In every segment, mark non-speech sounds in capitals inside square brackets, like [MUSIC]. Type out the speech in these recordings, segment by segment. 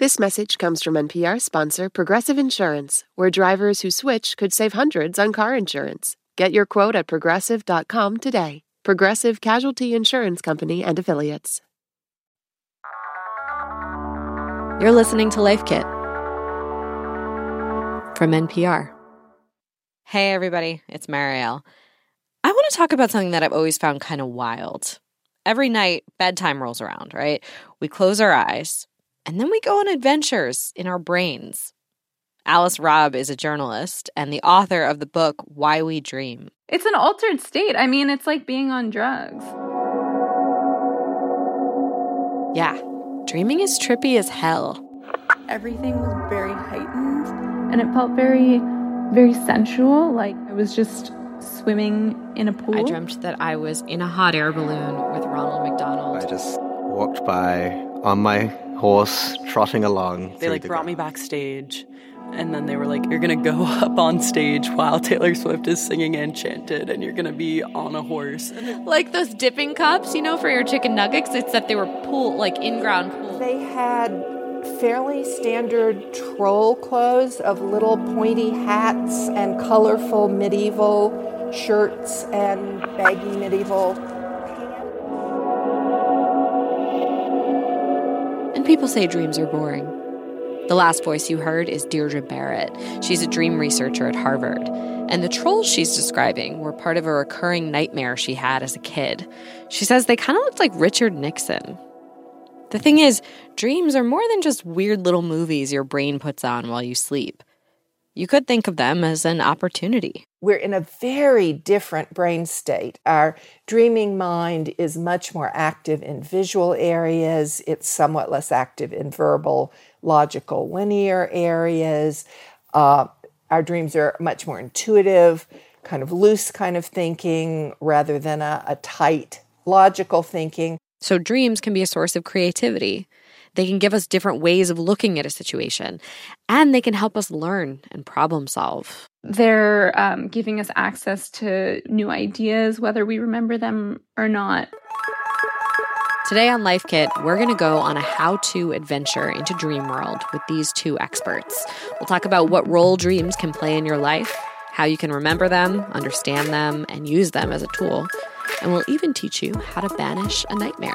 This message comes from NPR sponsor Progressive Insurance, where drivers who switch could save hundreds on car insurance. Get your quote at progressive.com today. Progressive Casualty Insurance Company and Affiliates. You're listening to Life Kit from NPR. Hey, everybody, it's Marielle. I want to talk about something that I've always found kind of wild. Every night, bedtime rolls around, right? We close our eyes and then we go on adventures in our brains. Alice Robb is a journalist and the author of the book Why We Dream. It's an altered state. I mean, it's like being on drugs. Yeah, dreaming is trippy as hell. Everything was very heightened and it felt very, very sensual. Like I was just swimming in a pool. I dreamt that I was in a hot air balloon with Ronald McDonald. I just walked by on my horse trotting along. They like the brought me backstage and then they were like, You're gonna go [LAUGHS] up on stage while Taylor Swift is singing Enchanted and you're gonna be on a horse. Like those dipping cups, you know, for your chicken nuggets, except they were pool like in ground pool. They had fairly standard troll clothes of little pointy hats and colorful medieval shirts and baggy medieval people say dreams are boring. The last voice you heard is Deirdre Barrett. She's a dream researcher at Harvard. And the trolls she's describing were part of a recurring nightmare she had as a kid. She says they kind of looked like Richard Nixon. The thing is, dreams are more than just weird little movies your brain puts on while you sleep. You could think of them as an opportunity. We're in a very different brain state. Our dreaming mind is much more active in visual areas, it's somewhat less active in verbal, logical, linear areas. Uh, our dreams are much more intuitive, kind of loose kind of thinking rather than a, a tight, logical thinking. So, dreams can be a source of creativity. They can give us different ways of looking at a situation, and they can help us learn and problem solve. They're um, giving us access to new ideas, whether we remember them or not. Today on Life Kit, we're going to go on a how to adventure into Dream World with these two experts. We'll talk about what role dreams can play in your life, how you can remember them, understand them, and use them as a tool. And we'll even teach you how to banish a nightmare.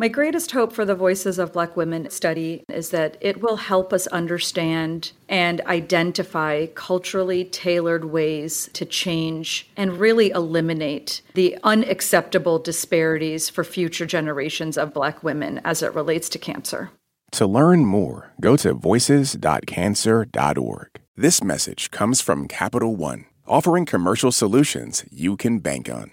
My greatest hope for the Voices of Black Women study is that it will help us understand and identify culturally tailored ways to change and really eliminate the unacceptable disparities for future generations of Black women as it relates to cancer. To learn more, go to voices.cancer.org. This message comes from Capital One, offering commercial solutions you can bank on.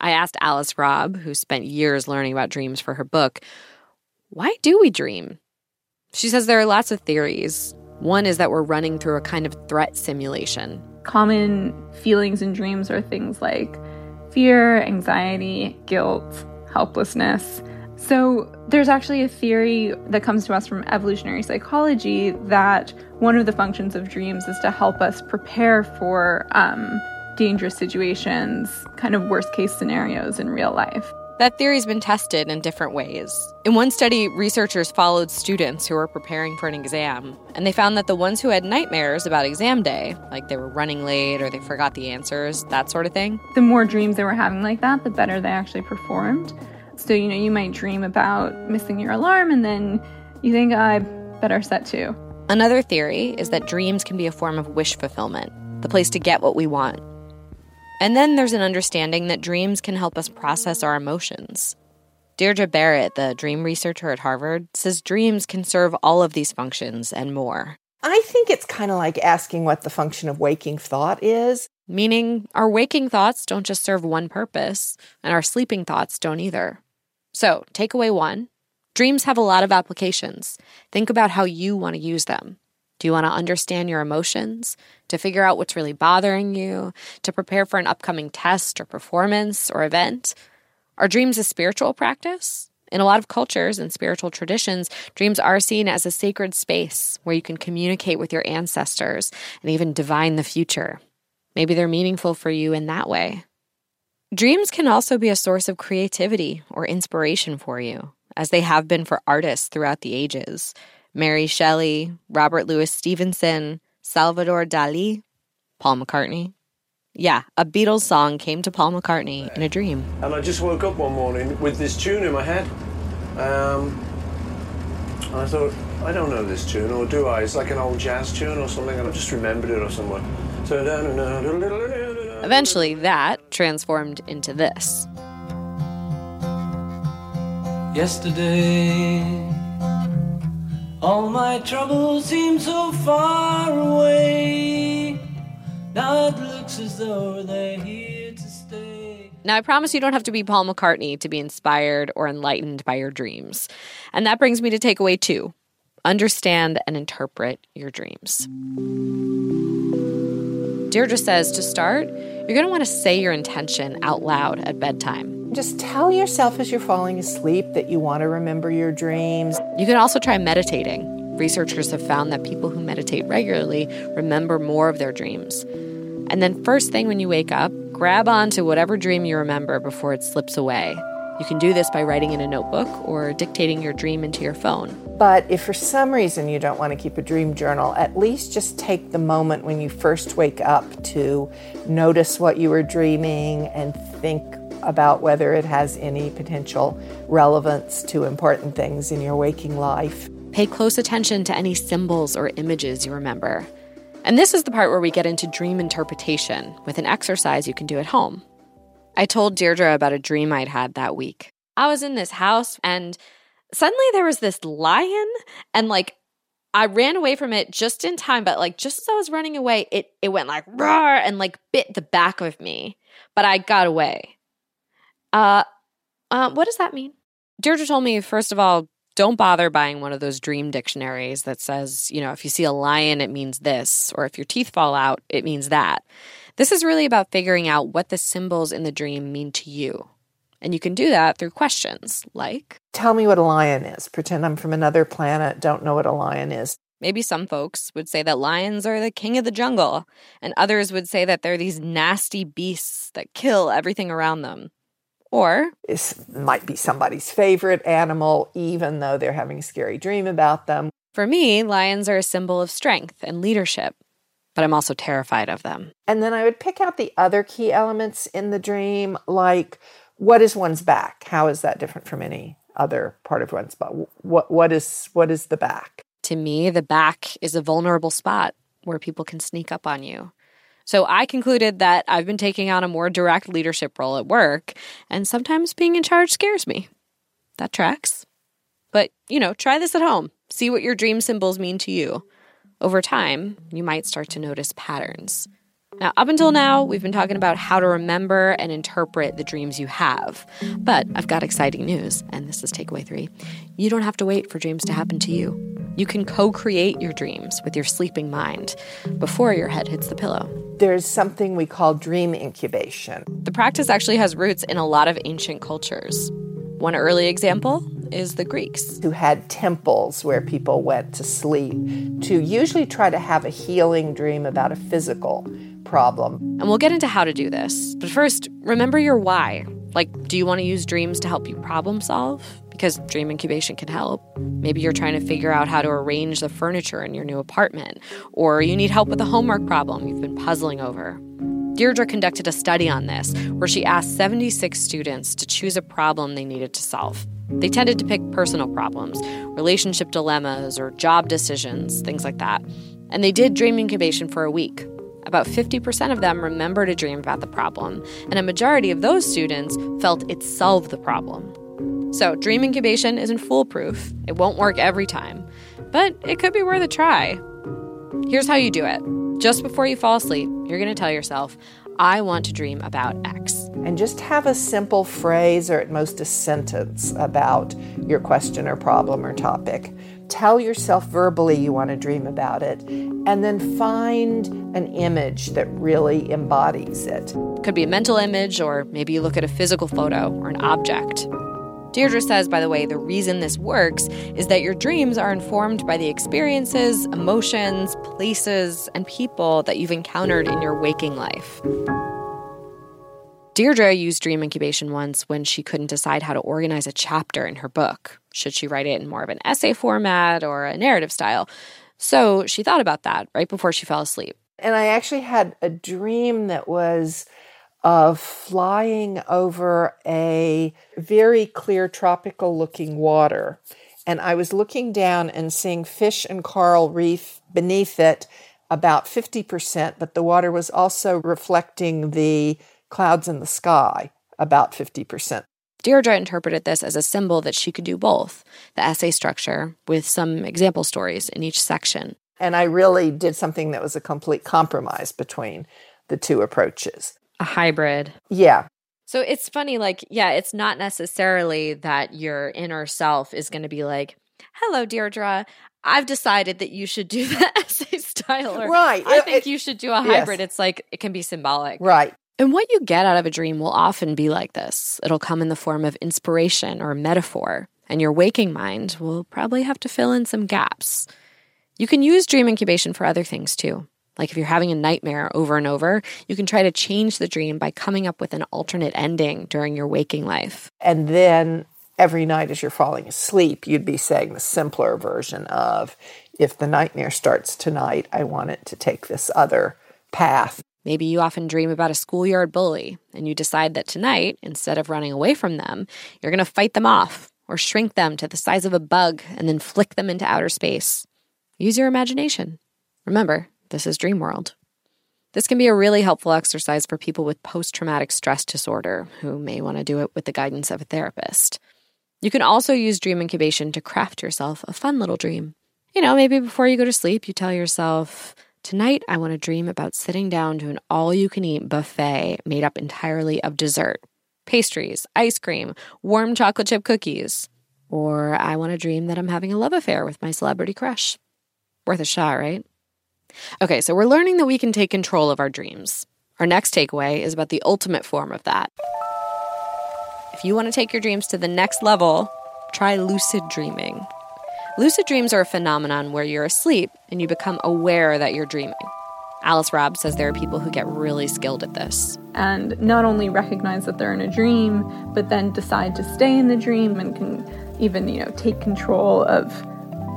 I asked Alice Robb, who spent years learning about dreams for her book, why do we dream? She says there are lots of theories. One is that we're running through a kind of threat simulation. Common feelings in dreams are things like fear, anxiety, guilt, helplessness. So, there's actually a theory that comes to us from evolutionary psychology that one of the functions of dreams is to help us prepare for um, dangerous situations, kind of worst case scenarios in real life. That theory's been tested in different ways. In one study, researchers followed students who were preparing for an exam, and they found that the ones who had nightmares about exam day, like they were running late or they forgot the answers, that sort of thing, The more dreams they were having like that, the better they actually performed. So, you know, you might dream about missing your alarm and then you think, oh, I better set to. Another theory is that dreams can be a form of wish fulfillment, the place to get what we want. And then there's an understanding that dreams can help us process our emotions. Deirdre Barrett, the dream researcher at Harvard, says dreams can serve all of these functions and more. I think it's kind of like asking what the function of waking thought is. Meaning, our waking thoughts don't just serve one purpose, and our sleeping thoughts don't either. So, takeaway one dreams have a lot of applications. Think about how you want to use them. Do you want to understand your emotions? To figure out what's really bothering you? To prepare for an upcoming test or performance or event? Are dreams a spiritual practice? In a lot of cultures and spiritual traditions, dreams are seen as a sacred space where you can communicate with your ancestors and even divine the future. Maybe they're meaningful for you in that way. Dreams can also be a source of creativity or inspiration for you, as they have been for artists throughout the ages. Mary Shelley, Robert Louis Stevenson, Salvador Dali, Paul McCartney. Yeah, a Beatles song came to Paul McCartney in a dream. And I just woke up one morning with this tune in my head. Um, and I thought, I don't know this tune, or do I? It's like an old jazz tune or something, and I just remembered it or somewhere. So, Eventually, that transformed into this. Yesterday, all my troubles seem so far away. Now it looks as though they're here to stay. Now, I promise you don't have to be Paul McCartney to be inspired or enlightened by your dreams. And that brings me to takeaway two understand and interpret your dreams. Deirdre says to start, you're going to want to say your intention out loud at bedtime. Just tell yourself as you're falling asleep that you want to remember your dreams. You can also try meditating. Researchers have found that people who meditate regularly remember more of their dreams. And then, first thing when you wake up, grab onto whatever dream you remember before it slips away. You can do this by writing in a notebook or dictating your dream into your phone. But if for some reason you don't want to keep a dream journal, at least just take the moment when you first wake up to notice what you were dreaming and think about whether it has any potential relevance to important things in your waking life. Pay close attention to any symbols or images you remember. And this is the part where we get into dream interpretation with an exercise you can do at home. I told Deirdre about a dream I'd had that week. I was in this house and suddenly there was this lion and like I ran away from it just in time, but like just as I was running away, it it went like roar and like bit the back of me. But I got away. Uh uh what does that mean? Deirdre told me, first of all, don't bother buying one of those dream dictionaries that says, you know, if you see a lion, it means this, or if your teeth fall out, it means that. This is really about figuring out what the symbols in the dream mean to you. And you can do that through questions like Tell me what a lion is. Pretend I'm from another planet, don't know what a lion is. Maybe some folks would say that lions are the king of the jungle, and others would say that they're these nasty beasts that kill everything around them. Or it might be somebody's favorite animal, even though they're having a scary dream about them. For me, lions are a symbol of strength and leadership but I'm also terrified of them. And then I would pick out the other key elements in the dream, like what is one's back? How is that different from any other part of one's body? What what is what is the back? To me, the back is a vulnerable spot where people can sneak up on you. So I concluded that I've been taking on a more direct leadership role at work, and sometimes being in charge scares me. That tracks. But, you know, try this at home. See what your dream symbols mean to you. Over time, you might start to notice patterns. Now, up until now, we've been talking about how to remember and interpret the dreams you have. But I've got exciting news, and this is takeaway three. You don't have to wait for dreams to happen to you. You can co create your dreams with your sleeping mind before your head hits the pillow. There's something we call dream incubation. The practice actually has roots in a lot of ancient cultures. One early example is the Greeks, who had temples where people went to sleep to usually try to have a healing dream about a physical problem. And we'll get into how to do this. But first, remember your why. Like, do you want to use dreams to help you problem solve? Because dream incubation can help. Maybe you're trying to figure out how to arrange the furniture in your new apartment, or you need help with a homework problem you've been puzzling over. Deirdre conducted a study on this where she asked 76 students to choose a problem they needed to solve. They tended to pick personal problems, relationship dilemmas, or job decisions, things like that. And they did dream incubation for a week. About 50% of them remembered a dream about the problem, and a majority of those students felt it solved the problem. So, dream incubation isn't foolproof. It won't work every time, but it could be worth a try. Here's how you do it just before you fall asleep, you're going to tell yourself, I want to dream about X. And just have a simple phrase or at most a sentence about your question or problem or topic. Tell yourself verbally you want to dream about it, and then find an image that really embodies it. Could be a mental image, or maybe you look at a physical photo or an object. Deirdre says, by the way, the reason this works is that your dreams are informed by the experiences, emotions, places, and people that you've encountered in your waking life. Deirdre used dream incubation once when she couldn't decide how to organize a chapter in her book. Should she write it in more of an essay format or a narrative style? So she thought about that right before she fell asleep. And I actually had a dream that was of flying over a very clear tropical looking water. And I was looking down and seeing fish and coral reef beneath it about 50%, but the water was also reflecting the clouds in the sky about 50%. Deirdre interpreted this as a symbol that she could do both the essay structure with some example stories in each section. And I really did something that was a complete compromise between the two approaches a hybrid. Yeah. So it's funny, like, yeah, it's not necessarily that your inner self is going to be like, hello, Deirdre. I've decided that you should do [LAUGHS] the essay style. Or, right. I think it, you should do a hybrid. Yes. It's like, it can be symbolic. Right. And what you get out of a dream will often be like this it'll come in the form of inspiration or metaphor, and your waking mind will probably have to fill in some gaps. You can use dream incubation for other things too. Like if you're having a nightmare over and over, you can try to change the dream by coming up with an alternate ending during your waking life. And then every night as you're falling asleep, you'd be saying the simpler version of if the nightmare starts tonight, I want it to take this other path. Maybe you often dream about a schoolyard bully, and you decide that tonight, instead of running away from them, you're going to fight them off or shrink them to the size of a bug and then flick them into outer space. Use your imagination. Remember, this is Dream World. This can be a really helpful exercise for people with post traumatic stress disorder who may want to do it with the guidance of a therapist. You can also use dream incubation to craft yourself a fun little dream. You know, maybe before you go to sleep, you tell yourself, Tonight, I want to dream about sitting down to an all you can eat buffet made up entirely of dessert, pastries, ice cream, warm chocolate chip cookies. Or I want to dream that I'm having a love affair with my celebrity crush. Worth a shot, right? Okay, so we're learning that we can take control of our dreams. Our next takeaway is about the ultimate form of that. If you want to take your dreams to the next level, try lucid dreaming. Lucid dreams are a phenomenon where you're asleep and you become aware that you're dreaming. Alice Robb says there are people who get really skilled at this. And not only recognize that they're in a dream, but then decide to stay in the dream and can even, you know, take control of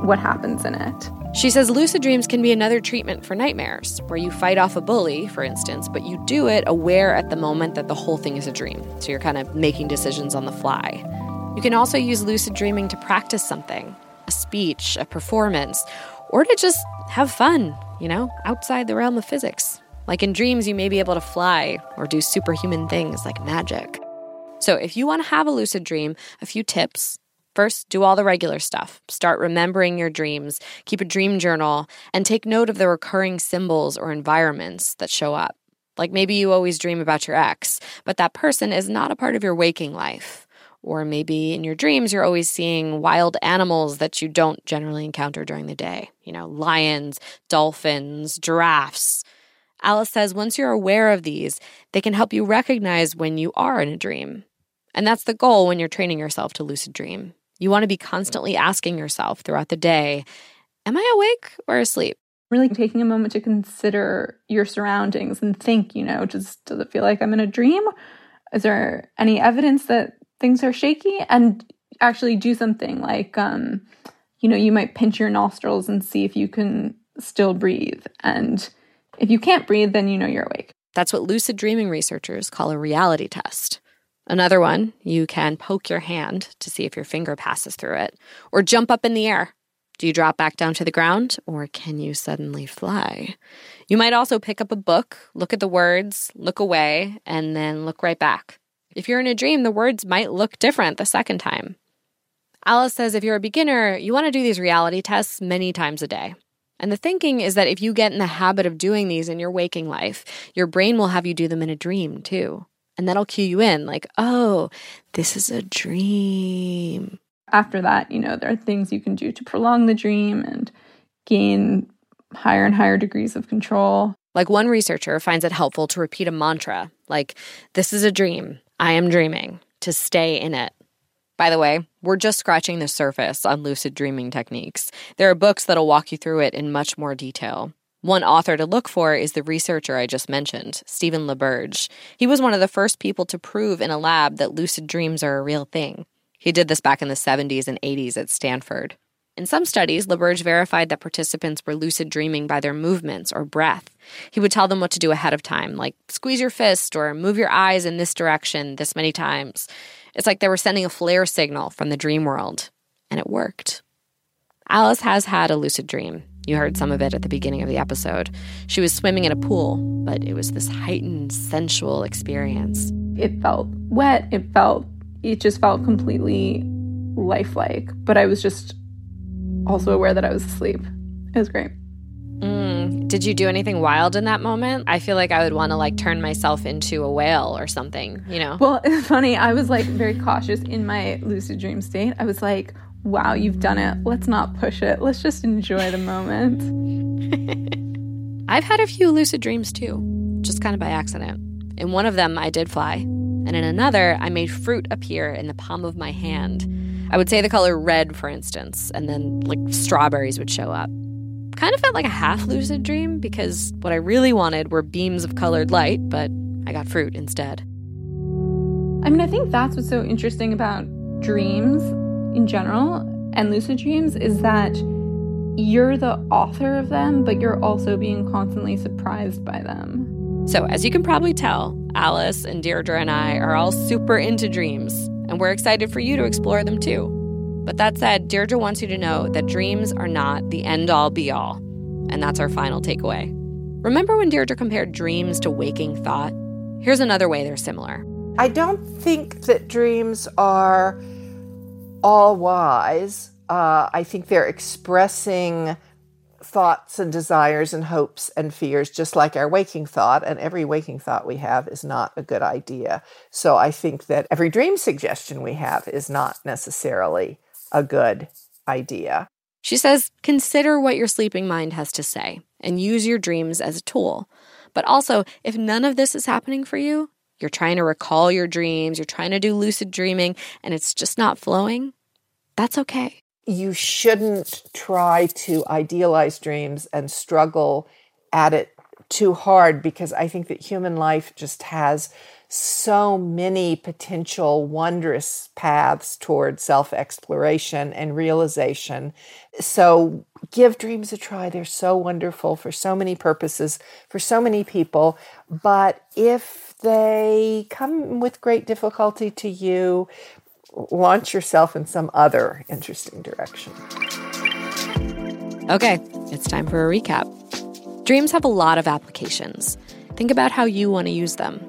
what happens in it. She says lucid dreams can be another treatment for nightmares, where you fight off a bully, for instance, but you do it aware at the moment that the whole thing is a dream. So you're kind of making decisions on the fly. You can also use lucid dreaming to practice something a speech, a performance, or to just have fun, you know, outside the realm of physics. Like in dreams, you may be able to fly or do superhuman things like magic. So if you want to have a lucid dream, a few tips First, do all the regular stuff. Start remembering your dreams, keep a dream journal, and take note of the recurring symbols or environments that show up. Like maybe you always dream about your ex, but that person is not a part of your waking life. Or maybe in your dreams, you're always seeing wild animals that you don't generally encounter during the day. You know, lions, dolphins, giraffes. Alice says once you're aware of these, they can help you recognize when you are in a dream. And that's the goal when you're training yourself to lucid dream. You want to be constantly asking yourself throughout the day, Am I awake or asleep? Really taking a moment to consider your surroundings and think, you know, just does it feel like I'm in a dream? Is there any evidence that things are shaky? And actually do something like, um, you know, you might pinch your nostrils and see if you can still breathe. And if you can't breathe, then you know you're awake. That's what lucid dreaming researchers call a reality test. Another one, you can poke your hand to see if your finger passes through it, or jump up in the air. Do you drop back down to the ground or can you suddenly fly? You might also pick up a book, look at the words, look away, and then look right back. If you're in a dream, the words might look different the second time. Alice says if you're a beginner, you want to do these reality tests many times a day. And the thinking is that if you get in the habit of doing these in your waking life, your brain will have you do them in a dream too. And that'll cue you in like, oh, this is a dream. After that, you know, there are things you can do to prolong the dream and gain higher and higher degrees of control. Like one researcher finds it helpful to repeat a mantra like, this is a dream, I am dreaming, to stay in it. By the way, we're just scratching the surface on lucid dreaming techniques. There are books that'll walk you through it in much more detail. One author to look for is the researcher I just mentioned, Stephen LaBerge. He was one of the first people to prove in a lab that lucid dreams are a real thing. He did this back in the 70s and 80s at Stanford. In some studies, LaBerge verified that participants were lucid dreaming by their movements or breath. He would tell them what to do ahead of time, like squeeze your fist or move your eyes in this direction this many times. It's like they were sending a flare signal from the dream world, and it worked. Alice has had a lucid dream. You heard some of it at the beginning of the episode. She was swimming in a pool, but it was this heightened, sensual experience. It felt wet. It felt, it just felt completely lifelike. But I was just also aware that I was asleep. It was great. Mm. Did you do anything wild in that moment? I feel like I would want to like turn myself into a whale or something, you know? Well, it's [LAUGHS] funny. I was like very cautious in my lucid dream state. I was like, wow, you've done it. Let's not push it. Let's just enjoy the moment. [LAUGHS] I've had a few lucid dreams too, just kind of by accident. In one of them, I did fly, and in another, I made fruit appear in the palm of my hand. I would say the color red, for instance, and then like strawberries would show up kind of felt like a half lucid dream because what I really wanted were beams of colored light, but I got fruit instead. I mean, I think that's what's so interesting about dreams in general and lucid dreams is that you're the author of them, but you're also being constantly surprised by them. So, as you can probably tell, Alice and Deirdre and I are all super into dreams, and we're excited for you to explore them too. But that said, Deirdre wants you to know that dreams are not the end all be all. And that's our final takeaway. Remember when Deirdre compared dreams to waking thought? Here's another way they're similar. I don't think that dreams are all wise. Uh, I think they're expressing thoughts and desires and hopes and fears, just like our waking thought. And every waking thought we have is not a good idea. So I think that every dream suggestion we have is not necessarily a good idea. She says, consider what your sleeping mind has to say and use your dreams as a tool. But also, if none of this is happening for you, you're trying to recall your dreams, you're trying to do lucid dreaming, and it's just not flowing, that's okay. You shouldn't try to idealize dreams and struggle at it too hard because I think that human life just has so many potential wondrous paths toward self exploration and realization. So give dreams a try. They're so wonderful for so many purposes, for so many people. But if they come with great difficulty to you, launch yourself in some other interesting direction. Okay, it's time for a recap. Dreams have a lot of applications. Think about how you want to use them.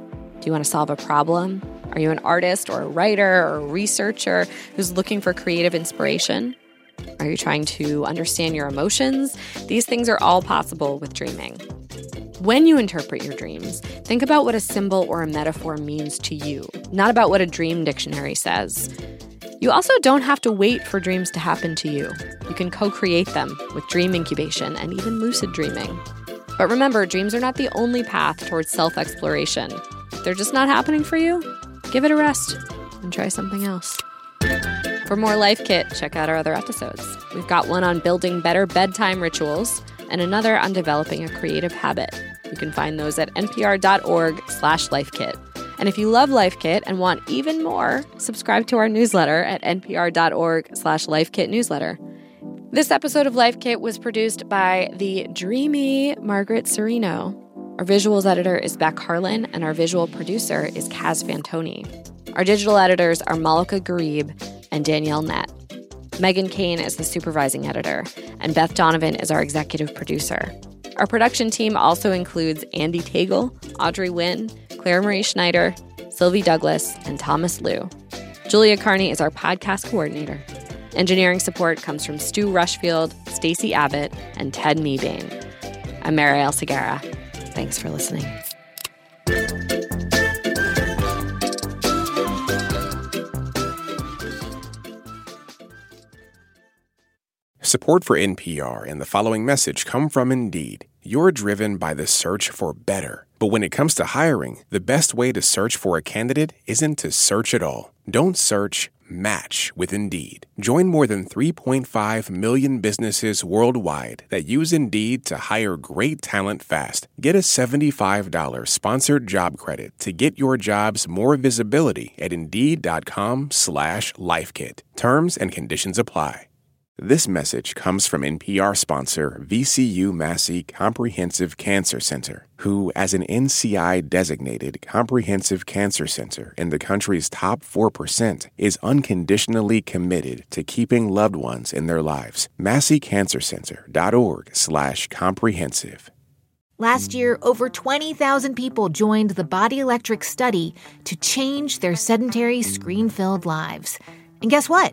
Do you want to solve a problem? Are you an artist or a writer or a researcher who's looking for creative inspiration? Are you trying to understand your emotions? These things are all possible with dreaming. When you interpret your dreams, think about what a symbol or a metaphor means to you, not about what a dream dictionary says. You also don't have to wait for dreams to happen to you. You can co create them with dream incubation and even lucid dreaming. But remember, dreams are not the only path towards self exploration they're just not happening for you, give it a rest and try something else. For more Life Kit, check out our other episodes. We've got one on building better bedtime rituals and another on developing a creative habit. You can find those at npr.org slash lifekit. And if you love Life Kit and want even more, subscribe to our newsletter at npr.org slash lifekit newsletter. This episode of Life Kit was produced by the dreamy Margaret Cirino. Our visuals editor is Beck Harlan, and our visual producer is Kaz Fantoni. Our digital editors are Malika Gharib and Danielle Nett. Megan Kane is the supervising editor, and Beth Donovan is our executive producer. Our production team also includes Andee Tagle, Audrey Nguyen, Claire Marie Schneider, Sylvie Douglis, and Thomas Lu. Julia Carney is our podcast coordinator. Engineering support comes from Stu Rushfield, Stacey Abbott, and Ted Mebane. I'm Marielle Segarra. Thanks for listening. Support for NPR and the following message come from Indeed. You're driven by the search for better. But when it comes to hiring, the best way to search for a candidate isn't to search at all. Don't search, match with Indeed. Join more than 3.5 million businesses worldwide that use Indeed to hire great talent fast. Get a $75 sponsored job credit to get your jobs more visibility at Indeed.com slash LifeKit. Terms and conditions apply. This message comes from NPR sponsor VCU Massey Comprehensive Cancer Center, who, as an NCI designated comprehensive cancer center in the country's top 4%, is unconditionally committed to keeping loved ones in their lives. MasseyCancerCenter.org slash comprehensive. Last year, over 20,000 people joined the Body Electric study to change their sedentary, screen filled lives. And guess what?